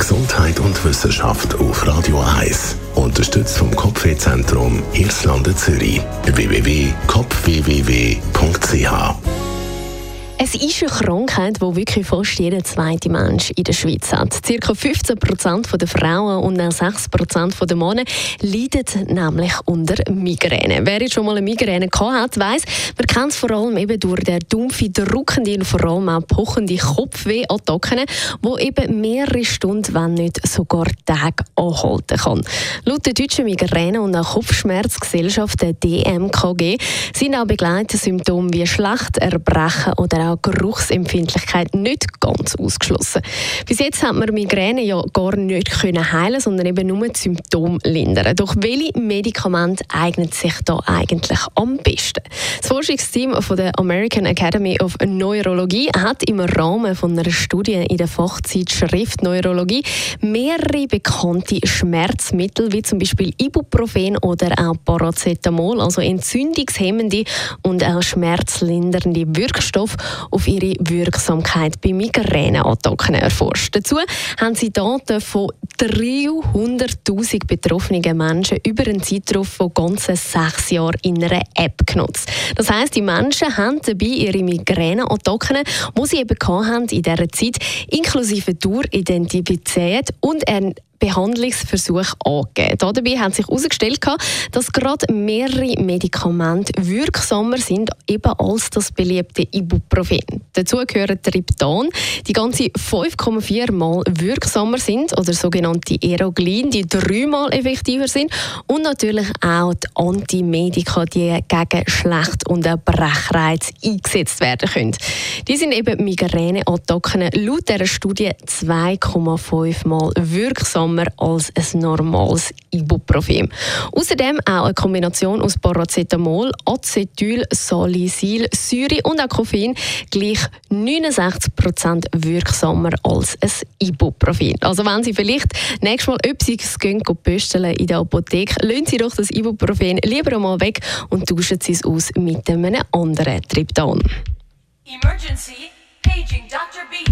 Gesundheit und Wissenschaft auf Radio 1. Unterstützt vom Kopfwehzentrum Irlande Zürich. www.kopfwww.ch es ist eine Krankheit, die wirklich fast jeder zweite Mensch in der Schweiz hat. Circa 15 Prozent der Frauen und auch 6 Prozent der Männer leiden nämlich unter Migräne. Wer jetzt schon mal eine Migräne gehabt hat, weiss, man kennt es vor allem eben durch den dumpfe, drückende und vor allem auch pochende Kopfweh-Attacken, die eben mehrere Stunden, wenn nicht sogar Tage anhalten kann. Laut der Deutschen Migräne- und Kopfschmerzgesellschaft, der DMKG, sind auch Begleitsymptome wie schlecht Erbrechen oder auch auch Geruchsempfindlichkeit nicht ganz ausgeschlossen. Bis jetzt hat man Migräne ja gar nicht können heilen, sondern eben nur die Symptome lindern. Doch welche Medikamente eignen sich da eigentlich am besten? Das Forschungsteam von der American Academy of Neurologie hat im Rahmen von einer Studie in der Fachzeitschrift Neurologie mehrere bekannte Schmerzmittel wie zum Beispiel Ibuprofen oder auch Paracetamol, also entzündungshemmende und auch schmerzlindernde Wirkstoffe auf ihre Wirksamkeit bei Migräneattacken erforscht. Dazu haben sie Daten von 300.000 betroffenen Menschen über einen Zeitraum von ganzen sechs Jahren in einer App genutzt. Das heißt, die Menschen haben dabei ihre Migräneattacken, die sie eben hatten in dieser Zeit, inklusive Tour identifiziert und Behandlungsversuch angegeben. Dabei hat sich herausgestellt, dass gerade mehrere Medikamente wirksamer sind eben als das beliebte Ibuprofen. Dazu gehören Triptan, die ganze 5,4 Mal wirksamer sind oder sogenannte Eroglin, die dreimal effektiver sind und natürlich auch die Antimedika, die gegen Schlecht- und Brechreiz eingesetzt werden können. Die sind eben Migräneattacken laut dieser Studie 2,5 Mal wirksamer wärmer als ein normales Ibuprofen. Außerdem auch eine Kombination aus Paracetamol, Acetyl, Salicylsäure und auch Koffein gleich 69% wirksamer als ein Ibuprofen. Also wenn Sie vielleicht nächstes Mal etwas gehen, pösteln in der Apotheke, lassen Sie doch das Ibuprofen lieber einmal weg und tauschen Sie es aus mit einem anderen Triptan. Emergency, paging Dr. Beat.